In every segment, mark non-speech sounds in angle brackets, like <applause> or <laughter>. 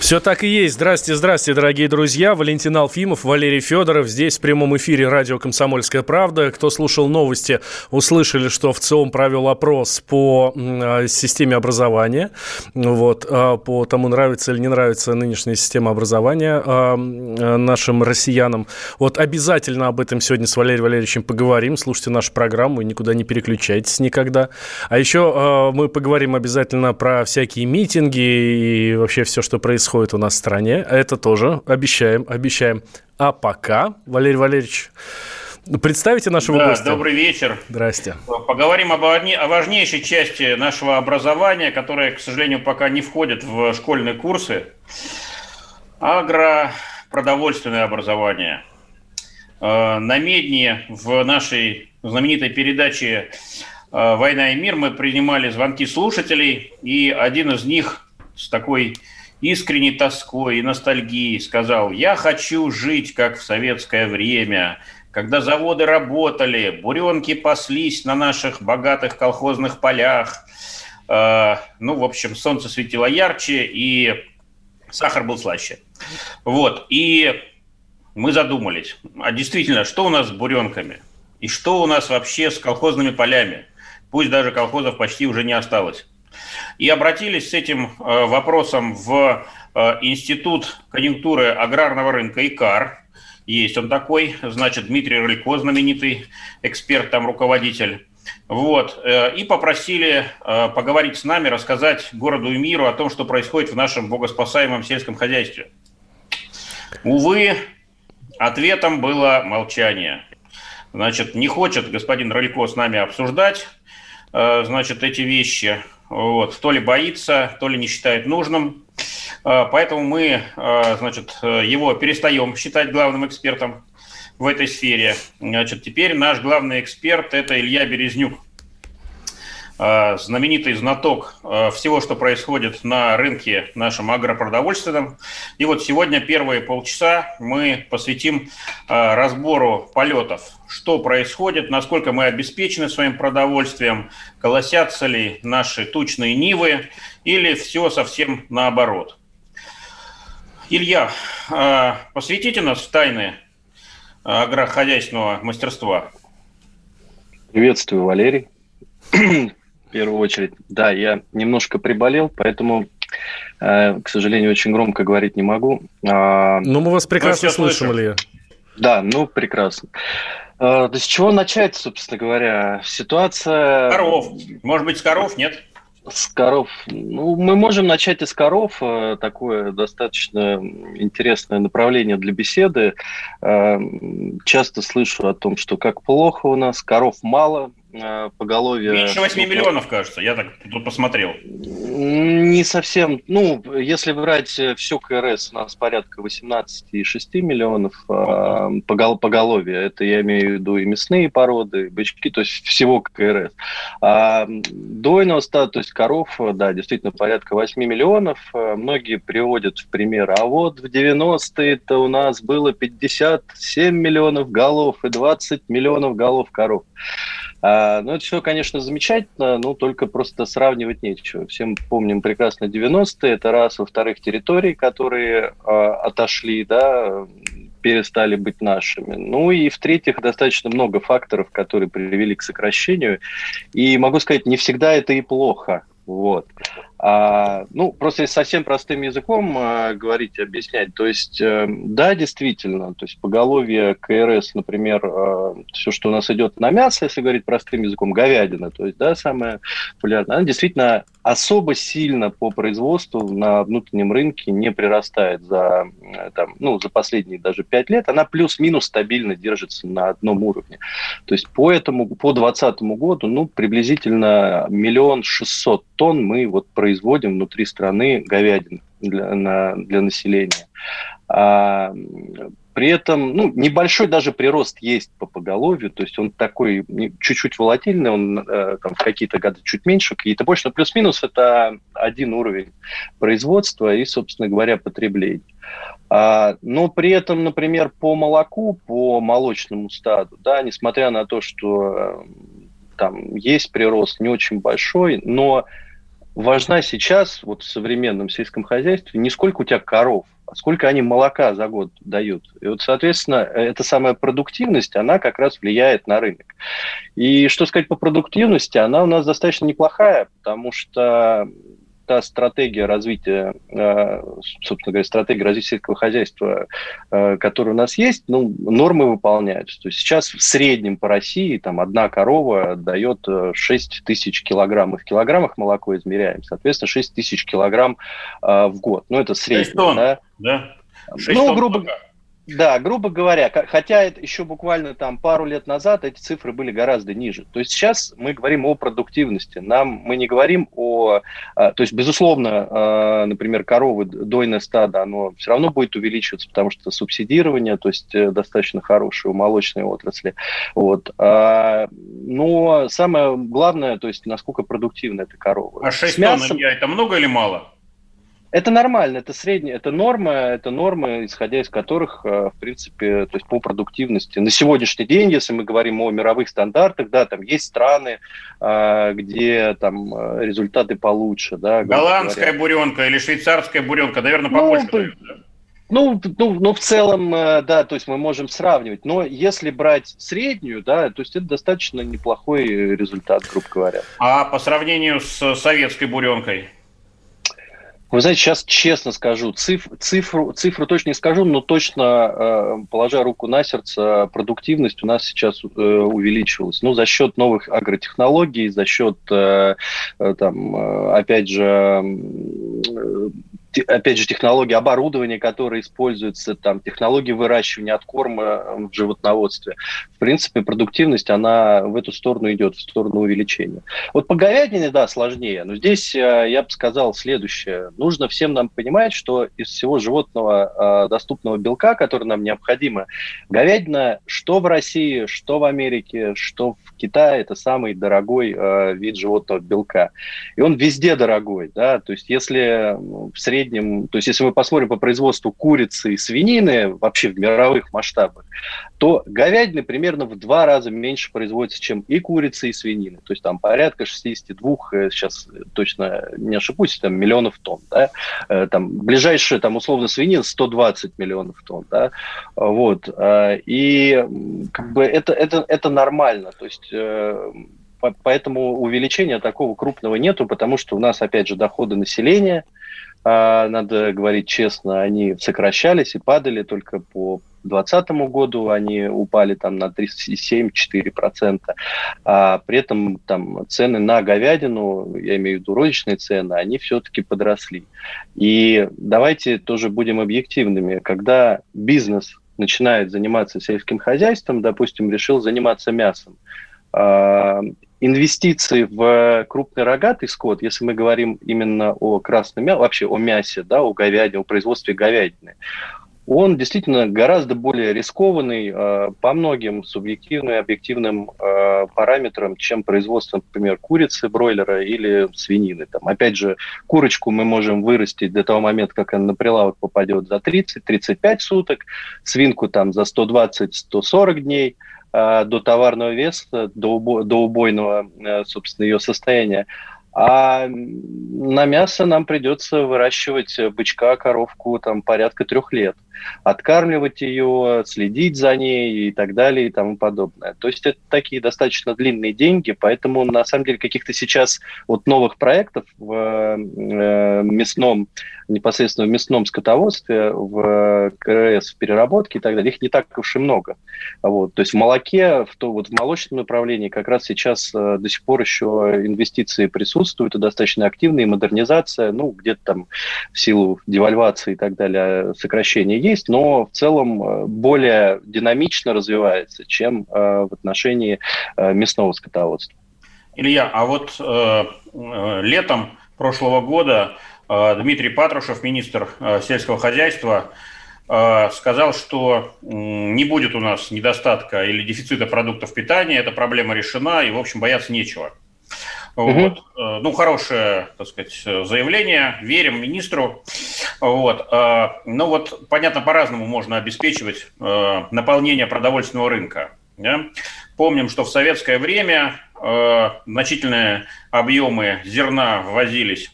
Все так и есть. Здрасте, здрасте, дорогие друзья. Валентин Алфимов, Валерий Федоров. Здесь в прямом эфире радио «Комсомольская правда». Кто слушал новости, услышали, что в ЦИОМ провел опрос по э, системе образования. Вот, э, по тому, нравится или не нравится нынешняя система образования э, нашим россиянам. Вот обязательно об этом сегодня с Валерием Валерьевичем поговорим. Слушайте нашу программу и никуда не переключайтесь никогда. А еще мы поговорим обязательно про всякие митинги и вообще все, что происходит происходит у нас в стране. Это тоже обещаем, обещаем. А пока, Валерий Валерьевич, Представите нашего да, гостя. Добрый вечер. Здрасте. Поговорим об, о важнейшей части нашего образования, которая, к сожалению, пока не входит в школьные курсы. Агропродовольственное образование. Э, на Медне в нашей знаменитой передаче э, «Война и мир» мы принимали звонки слушателей, и один из них с такой искренней тоской и ностальгией сказал, я хочу жить, как в советское время, когда заводы работали, буренки паслись на наших богатых колхозных полях, э, ну, в общем, солнце светило ярче, и сахар был слаще. Вот, и мы задумались, а действительно, что у нас с буренками? И что у нас вообще с колхозными полями? Пусть даже колхозов почти уже не осталось и обратились с этим э, вопросом в э, Институт конъюнктуры аграрного рынка ИКАР. Есть он такой, значит, Дмитрий Рылько, знаменитый эксперт, там руководитель. Вот. Э, и попросили поговорить с нами, рассказать городу и миру о том, что происходит в нашем богоспасаемом сельском хозяйстве. Увы, ответом было молчание. Значит, не хочет господин Рылько с нами обсуждать, значит, эти вещи. Вот, то ли боится, то ли не считает нужным. А, поэтому мы, а, значит, его перестаем считать главным экспертом в этой сфере. Значит, теперь наш главный эксперт – это Илья Березнюк. Э, знаменитый знаток э, всего, что происходит на рынке нашем агропродовольственном. И вот сегодня первые полчаса мы посвятим э, разбору полетов. Что происходит, насколько мы обеспечены своим продовольствием, колосятся ли наши тучные нивы или все совсем наоборот. Илья, посвятите нас в тайны агрохозяйственного мастерства. Приветствую, Валерий в первую очередь. Да, я немножко приболел, поэтому, э, к сожалению, очень громко говорить не могу. А... Ну, мы вас прекрасно слышим, Илья. Да, ну, прекрасно. А, да с чего начать, собственно говоря? Ситуация... Коров. Может быть, с коров, нет? С коров. Ну, мы можем начать из коров. Э, такое достаточно интересное направление для беседы. Э, часто слышу о том, что как плохо у нас, коров мало, Э, поголовье... Меньше 8 миллионов, кажется, я так тут посмотрел. Не совсем. Ну, если брать все КРС, у нас порядка 18,6 миллионов э, поголовья. Это я имею в виду и мясные породы, и бычки, то есть всего КРС. А дойного стада, то есть коров, да, действительно порядка 8 миллионов. Э, многие приводят в пример, а вот в 90-е-то у нас было 57 миллионов голов и 20 миллионов голов коров. А, ну, это все, конечно, замечательно, но только просто сравнивать нечего. Всем помним прекрасно 90-е, это раз. Во-вторых, территории, которые а, отошли, да, перестали быть нашими. Ну и в-третьих, достаточно много факторов, которые привели к сокращению. И могу сказать, не всегда это и плохо. Вот. А, ну, просто если совсем простым языком а, говорить, объяснять, то есть, а, да, действительно, то есть поголовье КРС, например, а, все, что у нас идет на мясо, если говорить простым языком, говядина, то есть, да, самое популярное, она действительно особо сильно по производству на внутреннем рынке не прирастает за, там, ну, за последние даже пять лет, она плюс-минус стабильно держится на одном уровне. То есть по этому, по 2020 году, ну, приблизительно миллион шестьсот тонн мы вот производим производим внутри страны говядин для, на, для населения. А, при этом ну, небольшой даже прирост есть по поголовью, то есть он такой чуть-чуть волатильный, он э, там, в какие-то годы чуть меньше, какие-то больше, но плюс-минус это один уровень производства и, собственно говоря, потребления. А, но при этом, например, по молоку, по молочному стаду, да, несмотря на то, что э, там есть прирост не очень большой, но важна сейчас вот в современном сельском хозяйстве не сколько у тебя коров, а сколько они молока за год дают. И вот, соответственно, эта самая продуктивность, она как раз влияет на рынок. И что сказать по продуктивности, она у нас достаточно неплохая, потому что та стратегия развития, э, собственно говоря, стратегия развития сельского хозяйства, э, которая у нас есть, ну, нормы выполняются. То есть сейчас в среднем по России там одна корова дает 6 э, тысяч килограмм. в килограммах молоко измеряем. Соответственно, 6 тысяч килограмм в год. Ну, это средний. 6 тонн, да? да? 6 ну, тонн грубо говоря. Да, грубо говоря, хотя это еще буквально там пару лет назад эти цифры были гораздо ниже. То есть сейчас мы говорим о продуктивности. Нам мы не говорим о, а, то есть безусловно, а, например, коровы дойное стадо, оно все равно будет увеличиваться, потому что субсидирование, то есть э, достаточно хорошее у молочной отрасли. Вот. А, но самое главное, то есть насколько продуктивна эта корова. А 6 мясом... тонн это много или мало? Это нормально, это средняя, это норма, это нормы, исходя из которых, э, в принципе, то есть по продуктивности. На сегодняшний день, если мы говорим о мировых стандартах, да, там есть страны, э, где там э, результаты получше, да. Голландская буренка или швейцарская буренка, наверное, побольше ну, дают, да? Ну, ну, ну, в целом, да, то есть мы можем сравнивать. Но если брать среднюю, да, то есть это достаточно неплохой результат, грубо говоря. А по сравнению с советской буренкой? Вы знаете, сейчас честно скажу, циф, цифру, цифру точно не скажу, но точно, э, положа руку на сердце, продуктивность у нас сейчас э, увеличивалась. Ну, за счет новых агротехнологий, за счет, э, там, опять же, опять же, технологии оборудования, которые используются, там, технологии выращивания откорма в животноводстве. В принципе, продуктивность, она в эту сторону идет, в сторону увеличения. Вот по говядине, да, сложнее, но здесь я бы сказал следующее нужно всем нам понимать, что из всего животного э, доступного белка, который нам необходимо, говядина, что в России, что в Америке, что в Китае, это самый дорогой э, вид животного белка. И он везде дорогой, да, то есть если в среднем, то есть если мы посмотрим по производству курицы и свинины вообще в мировых масштабах, то говядины примерно в два раза меньше производится, чем и курицы, и свинины. То есть там порядка 62, э, сейчас точно не ошибусь, там миллионов тонн да, э, там ближайшая, там, условно, свинин 120 миллионов тонн, да, вот, э, и как бы это, это, это нормально, то есть э, поэтому увеличения такого крупного нету, потому что у нас, опять же, доходы населения, надо говорить честно, они сокращались и падали только по 2020 году они упали там на 37-4%, а при этом там цены на говядину, я имею в виду розничные цены, они все-таки подросли. И давайте тоже будем объективными, когда бизнес начинает заниматься сельским хозяйством, допустим, решил заниматься мясом, а, инвестиции в крупный рогатый скот, если мы говорим именно о красном мясе, вообще о мясе, да, о говядине, о производстве говядины, он действительно гораздо более рискованный э, по многим субъективным и объективным э, параметрам, чем производство, например, курицы, бройлера или свинины. Там, опять же, курочку мы можем вырастить до того момента, как она на прилавок попадет за 30-35 суток, свинку там за 120-140 дней э, до товарного веса, до, убо- до убойного, э, собственно, ее состояния. А на мясо нам придется выращивать бычка, коровку там порядка трех лет откармливать ее, следить за ней и так далее и тому подобное. То есть это такие достаточно длинные деньги, поэтому на самом деле каких-то сейчас вот новых проектов в э, мясном, непосредственно в мясном скотоводстве, в КРС, в переработке и так далее, их не так уж и много. Вот. То есть в молоке, в, то, вот в молочном направлении как раз сейчас э, до сих пор еще инвестиции присутствуют и достаточно активные, модернизация, ну, где-то там в силу девальвации и так далее, сокращение есть, но в целом э, более динамично развивается, чем э, в отношении э, мясного скотоводства. Илья, а вот летом прошлого года Дмитрий Патрушев, министр сельского хозяйства, сказал, что не будет у нас недостатка или дефицита продуктов питания, эта проблема решена, и, в общем, бояться нечего. Вот. Угу. Ну, хорошее, так сказать, заявление. Верим министру. Вот. Э, ну, вот, понятно, по-разному можно обеспечивать э, наполнение продовольственного рынка. Да? Помним, что в советское время значительные объемы зерна ввозились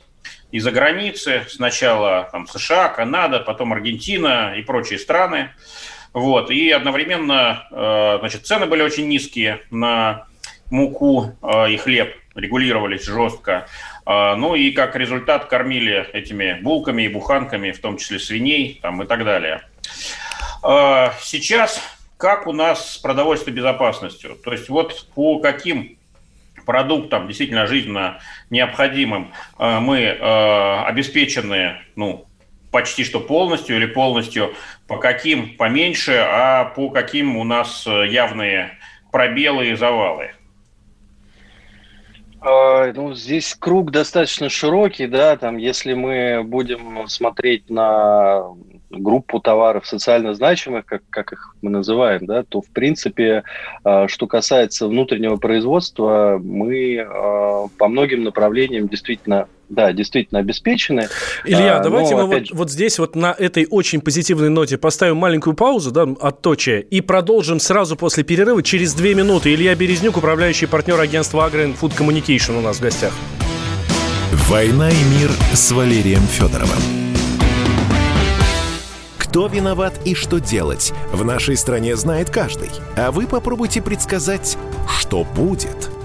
из-за границы. Сначала там, США, Канада, потом Аргентина и прочие страны. Вот. И одновременно значит, цены были очень низкие на муку и хлеб регулировались жестко. А, ну и как результат кормили этими булками и буханками, в том числе свиней там, и так далее. А, сейчас как у нас с продовольственной безопасностью? То есть вот по каким продуктам действительно жизненно необходимым а, мы обеспечены ну, почти что полностью или полностью, по каким поменьше, а по каким у нас явные пробелы и завалы? А, ну, здесь круг достаточно широкий, да, там, если мы будем смотреть на группу товаров социально значимых, как, как их мы называем, да, то, в принципе, а, что касается внутреннего производства, мы а, по многим направлениям действительно да, действительно обеспечены. Илья, а, давайте мы вот, же... вот здесь вот на этой очень позитивной ноте поставим маленькую паузу, да, отточие, и продолжим сразу после перерыва через две минуты. Илья Березнюк, управляющий партнер агентства Food Communication у нас в гостях. «Война и мир» с Валерием Федоровым. Кто виноват и что делать, в нашей стране знает каждый. А вы попробуйте предсказать, что будет –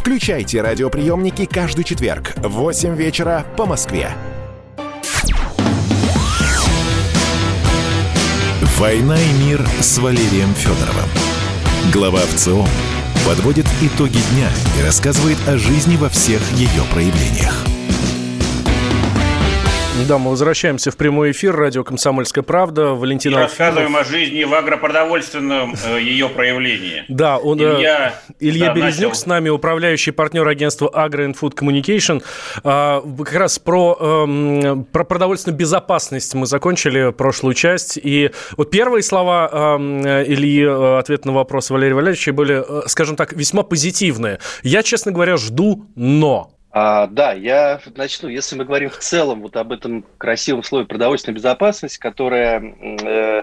Включайте радиоприемники каждый четверг в 8 вечера по Москве. «Война и мир» с Валерием Федоровым. Глава ВЦО подводит итоги дня и рассказывает о жизни во всех ее проявлениях. Да, мы возвращаемся в прямой эфир. Радио «Комсомольская правда». Валентина И рассказываем о жизни в агропродовольственном э, ее проявлении. Да, он, э, Илья, Илья да, Березнюк начал. с нами, управляющий партнер агентства Agro Food Communication. А, как раз про, эм, про продовольственную безопасность мы закончили прошлую часть. И вот первые слова эм, Ильи, э, ответ на вопрос Валерия Валерьевича были, скажем так, весьма позитивные. Я, честно говоря, жду «но». А, да, я начну. Если мы говорим в целом вот об этом красивом слове продовольственная безопасность, которая э,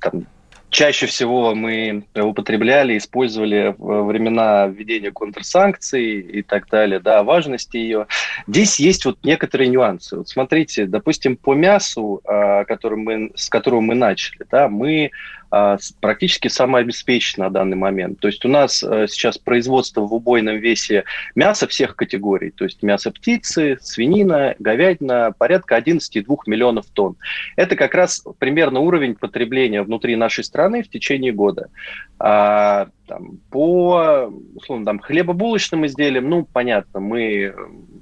там, чаще всего мы употребляли, использовали во времена введения контрсанкций и так далее, да, важности ее. Здесь есть вот некоторые нюансы. Вот смотрите, допустим, по мясу, а, которым мы, с которого мы начали, да, мы практически самообеспечены на данный момент. То есть у нас э, сейчас производство в убойном весе мяса всех категорий, то есть мясо птицы, свинина, говядина, порядка 11,2 миллионов тонн. Это как раз примерно уровень потребления внутри нашей страны в течение года. Там, по условно, там, хлебобулочным изделиям, ну, понятно, мы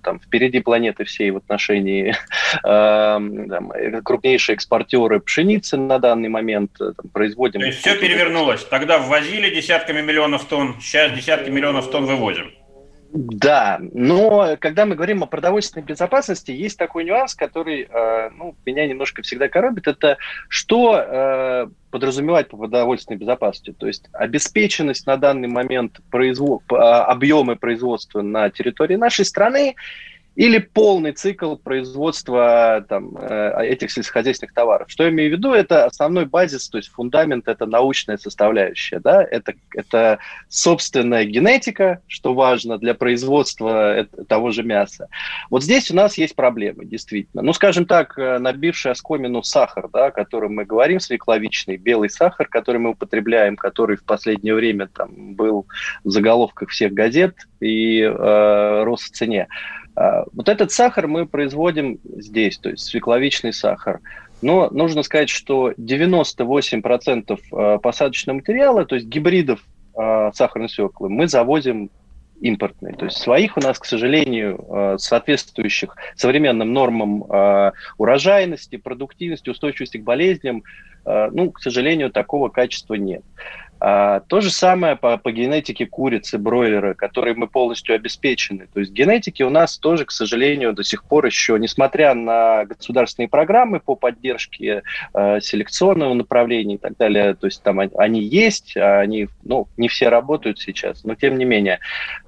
там, впереди планеты всей в отношении <laughs> э, там, крупнейшие экспортеры пшеницы на данный момент э, там, производим. То есть все перевернулось. Тогда ввозили десятками миллионов тонн, сейчас десятки миллионов тонн вывозим. Да, но когда мы говорим о продовольственной безопасности, есть такой нюанс, который э, ну, меня немножко всегда коробит. Это что э, подразумевать по продовольственной безопасности? То есть обеспеченность на данный момент производ... объемы производства на территории нашей страны или полный цикл производства там, э, этих сельскохозяйственных товаров. Что я имею в виду? Это основной базис, то есть фундамент, это научная составляющая. Да? Это, это собственная генетика, что важно для производства того же мяса. Вот здесь у нас есть проблемы, действительно. Ну, скажем так, э, набивший оскомину сахар, да, о котором мы говорим, свекловичный, белый сахар, который мы употребляем, который в последнее время там, был в заголовках всех газет и э, рос в цене. А, вот этот сахар мы производим здесь, то есть свекловичный сахар. Но нужно сказать, что 98% а, посадочного материала, то есть гибридов а, сахарной свеклы, мы завозим импортные. То есть своих у нас, к сожалению, соответствующих современным нормам урожайности, продуктивности, устойчивости к болезням, ну, к сожалению, такого качества нет. А, то же самое по, по генетике курицы, бройлера, которые мы полностью обеспечены. То есть генетики у нас тоже, к сожалению, до сих пор еще, несмотря на государственные программы по поддержке э, селекционного направления и так далее, то есть там они, есть, а они, ну, не все работают сейчас, но тем не менее.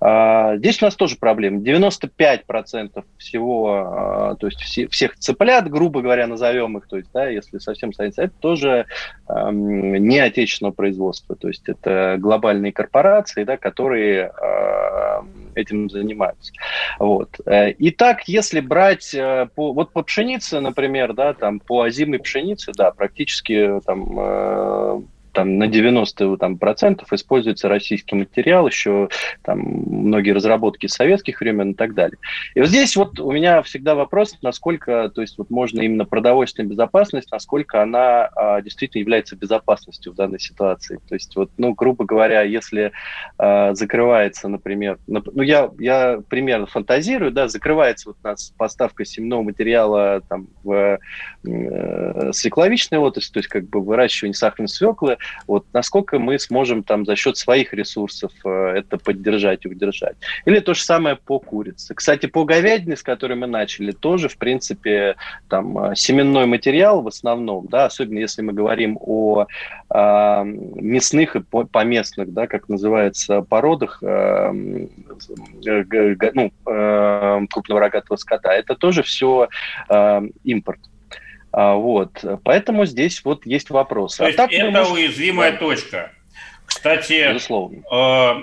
Э, здесь у нас тоже проблема. 95% всего, э, то есть все, всех цыплят, грубо говоря, назовем их, то есть, да, если совсем станется, это тоже э, не отечественного производства. То есть это глобальные корпорации, да, которые э, этим занимаются. Вот. Э, Итак, если брать э, по, вот по пшенице, например, да, там по озимой пшенице, да, практически там там на 90 там, процентов используется российский материал, еще там многие разработки советских времен и так далее. И вот здесь вот у меня всегда вопрос, насколько, то есть вот можно именно продовольственная безопасность, насколько она а, действительно является безопасностью в данной ситуации. То есть вот, ну, грубо говоря, если а, закрывается, например, ну, я, я примерно фантазирую, да, закрывается вот у нас поставка семенного материала там в э, свекловичной отрасли, то есть как бы выращивание сахарной свеклы, вот насколько мы сможем там за счет своих ресурсов э, это поддержать и удержать. Или то же самое по курице. Кстати, по говядине, с которой мы начали, тоже, в принципе, там э, семенной материал в основном, да, особенно если мы говорим о э, мясных и поместных, да, как называется, породах э, ну, э, крупного рогатого скота, это тоже все э, импорт. А, вот. Поэтому здесь вот есть вопрос. То а есть так это можем... уязвимая да. точка. Кстати, э,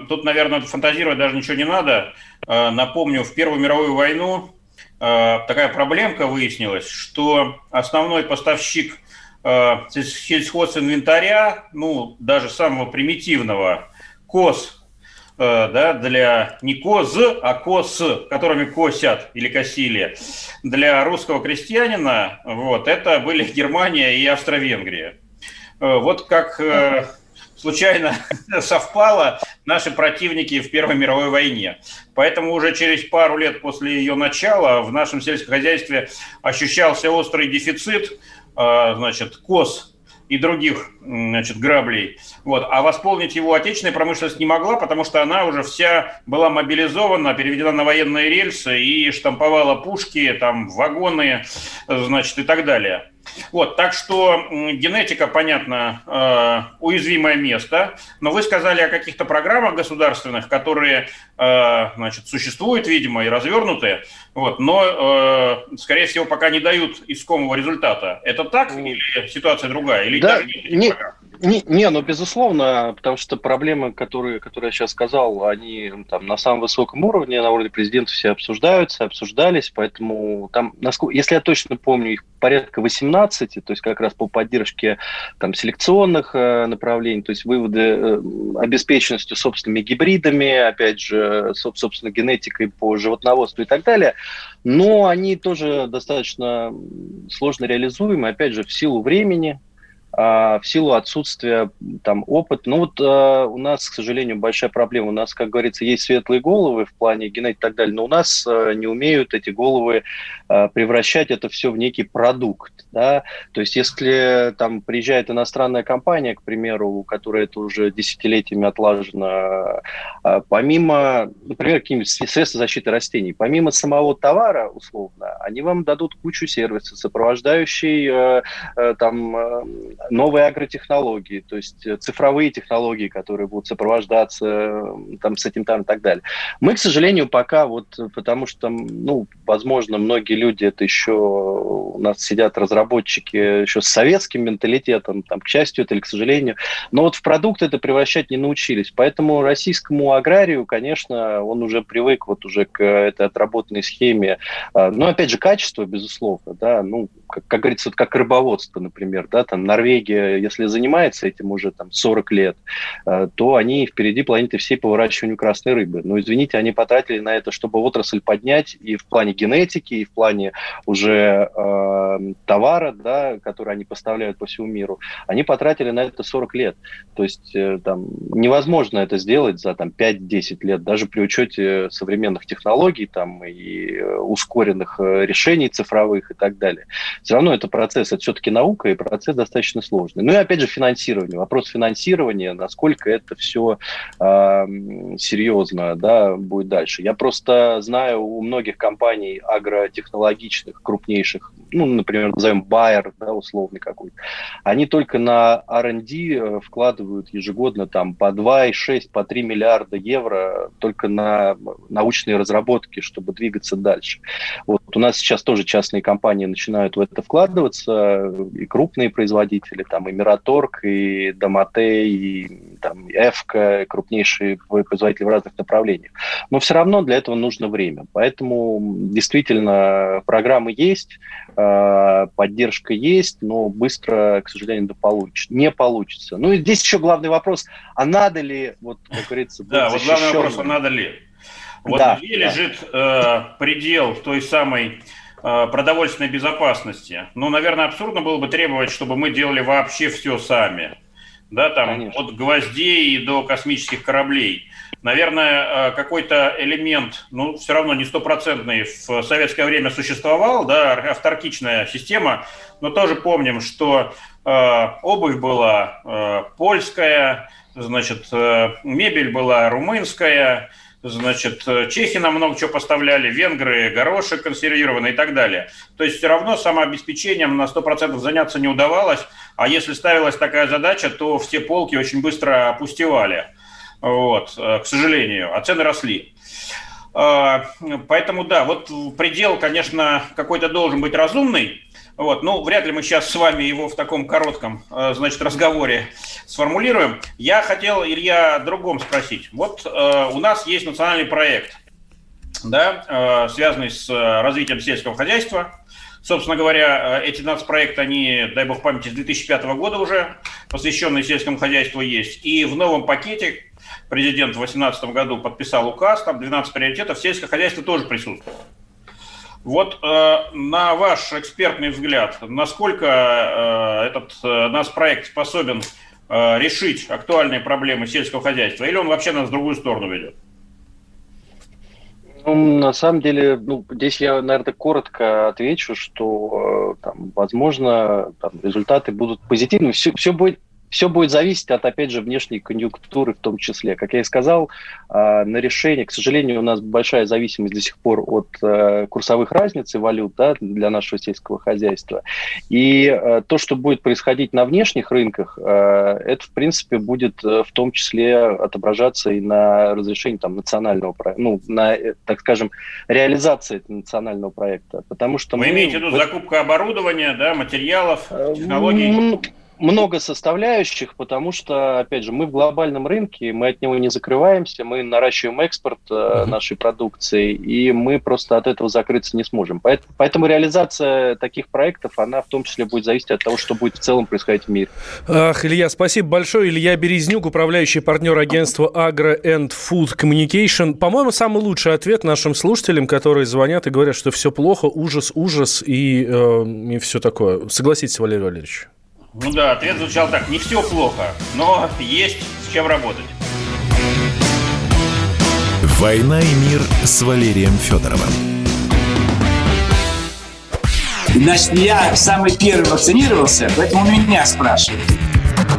тут, наверное, фантазировать даже ничего не надо. Э, напомню, в Первую мировую войну э, такая проблемка выяснилась, что основной поставщик сельхозинвентаря, ну, даже самого примитивного, КОС, да, для не коз, а кос, которыми косят или косили, для русского крестьянина, вот, это были <laughs> Германия и Австро-Венгрия. Э, вот как э, случайно <laughs> совпало наши противники в Первой мировой войне. Поэтому уже через пару лет после ее начала в нашем сельском хозяйстве ощущался острый дефицит, значит, коз и других значит, граблей. Вот. А восполнить его отечественная промышленность не могла, потому что она уже вся была мобилизована, переведена на военные рельсы и штамповала пушки, там, вагоны значит, и так далее. Вот, так что генетика, понятно, э, уязвимое место, но вы сказали о каких-то программах государственных, которые, э, значит, существуют, видимо, и развернуты, вот, но, э, скорее всего, пока не дают искомого результата. Это так или ситуация другая? Или да, даже нет, не, не, ну, безусловно, потому что проблемы, которые, которые я сейчас сказал, они там на самом высоком уровне, на уровне президента все обсуждаются, обсуждались, поэтому там, насколько, если я точно помню, их порядка 18, то есть как раз по поддержке там селекционных э, направлений, то есть выводы э, обеспеченностью собственными гибридами, опять же, собственно, генетикой по животноводству и так далее, но они тоже достаточно сложно реализуемы, опять же, в силу времени, в силу отсутствия там опыта. Ну вот а, у нас, к сожалению, большая проблема. У нас, как говорится, есть светлые головы в плане генетики и так далее, но у нас а, не умеют эти головы превращать это все в некий продукт. Да? То есть если там приезжает иностранная компания, к примеру, у которой это уже десятилетиями отлажено, помимо, например, какие-нибудь средства защиты растений, помимо самого товара, условно, они вам дадут кучу сервисов, сопровождающий там новые агротехнологии, то есть э, цифровые технологии, которые будут сопровождаться там, с этим там и так далее. Мы, к сожалению, пока вот, потому что, ну, возможно, многие люди это еще, у нас сидят разработчики еще с советским менталитетом, там, к счастью это или к сожалению, но вот в продукт это превращать не научились. Поэтому российскому аграрию, конечно, он уже привык вот уже к этой отработанной схеме. А, но, опять же, качество, безусловно, да, ну, как, как говорится, вот как рыбоводство, например, да, там Норвегия, если занимается этим уже там 40 лет, а, то они впереди планеты всей по выращиванию красной рыбы. Но, извините, они потратили на это, чтобы отрасль поднять и в плане генетики, и в плане уже э, товара, да, который они поставляют по всему миру, они потратили на это 40 лет. То есть э, там невозможно это сделать за там 5-10 лет, даже при учете современных технологий там и э, ускоренных э, решений цифровых и так далее. Все равно это процесс, это все-таки наука, и процесс достаточно сложный. Ну и опять же финансирование. Вопрос финансирования, насколько это все э, серьезно да, будет дальше. Я просто знаю у многих компаний агротехнологичных, крупнейших, ну, например, назовем Bayer, да, условный какой-то, они только на R&D э, вкладывают ежегодно там по 2,6, по 3 миллиарда евро только на научные разработки, чтобы двигаться дальше. Вот у нас сейчас тоже частные компании начинают в это вкладываться, и крупные производители, там и Мираторг, и Домате, и там Эвка, крупнейшие производители в разных направлениях. Но все равно для этого нужно время. Поэтому действительно программы есть, э, поддержка есть, но быстро, к сожалению, не получится. Ну и здесь еще главный вопрос, а надо ли, вот, как говорится, Да, вот главный вопрос, а надо ли? Вот да, где да. лежит э, предел той самой продовольственной безопасности? Ну, наверное, абсурдно было бы требовать, чтобы мы делали вообще все сами. Да, там Конечно. от гвоздей до космических кораблей. Наверное, э, какой-то элемент, ну, все равно не стопроцентный, в советское время существовал, да, авторкичная система, но тоже помним, что э, обувь была э, польская, значит, э, мебель была румынская, Значит, э, чехи нам много чего поставляли, венгры, горошек консервированный и так далее. То есть все равно самообеспечением на 100% заняться не удавалось, а если ставилась такая задача, то все полки очень быстро опустевали. Вот, э, к сожалению, а цены росли. А, поэтому да, вот предел, конечно, какой-то должен быть разумный, вот, ну, вряд ли мы сейчас с вами его в таком коротком, э, значит, разговоре сформулируем. Я хотел, Илья, о другом спросить. Вот э, у нас есть национальный проект, да, э, связанный с развитием сельского хозяйства. Собственно говоря, эти нацпроекты, они, дай бог памяти, с 2005 года уже, посвященные сельскому хозяйству есть. И в новом пакете президент в 2018 году подписал указ, там 12 приоритетов, сельское хозяйство тоже присутствует. Вот э, на ваш экспертный взгляд, насколько э, этот э, наш проект способен э, решить актуальные проблемы сельского хозяйства, или он вообще нас в другую сторону ведет? Ну, на самом деле, ну, здесь я, наверное, коротко отвечу, что э, там, возможно, там, результаты будут позитивными. Все, все будет все будет зависеть от, опять же, внешней конъюнктуры в том числе. Как я и сказал, а, на решение, к сожалению, у нас большая зависимость до сих пор от э, курсовых разниц и валют да, для нашего сельского хозяйства. И э, то, что будет происходить на внешних рынках, э, это, в принципе, будет в том числе отображаться и на разрешении там, национального проекта, ну, на, так скажем, реализации национального проекта. Потому что Вы мы... имеете в виду закупку оборудования, да, материалов, технологий? Много составляющих, потому что, опять же, мы в глобальном рынке, мы от него не закрываемся, мы наращиваем экспорт uh-huh. нашей продукции, и мы просто от этого закрыться не сможем. Поэтому, поэтому реализация таких проектов, она в том числе будет зависеть от того, что будет в целом происходить в мире. Ах, Илья, спасибо большое. Илья Березнюк, управляющий партнер агентства Agro and Food Communication. По-моему, самый лучший ответ нашим слушателям, которые звонят и говорят, что все плохо, ужас, ужас и, э, и все такое. Согласитесь, Валерий Валерьевич? Ну да, ответ звучал так. Не все плохо, но есть с чем работать. «Война и мир» с Валерием Федоровым. Значит, я самый первый вакцинировался, поэтому меня спрашивают.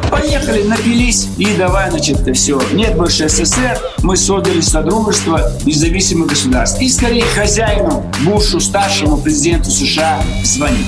Поехали, напились и давай, значит, все. Нет больше СССР, мы создали Содружество независимых государств. И скорее хозяину, Бушу, старшему президенту США звонить.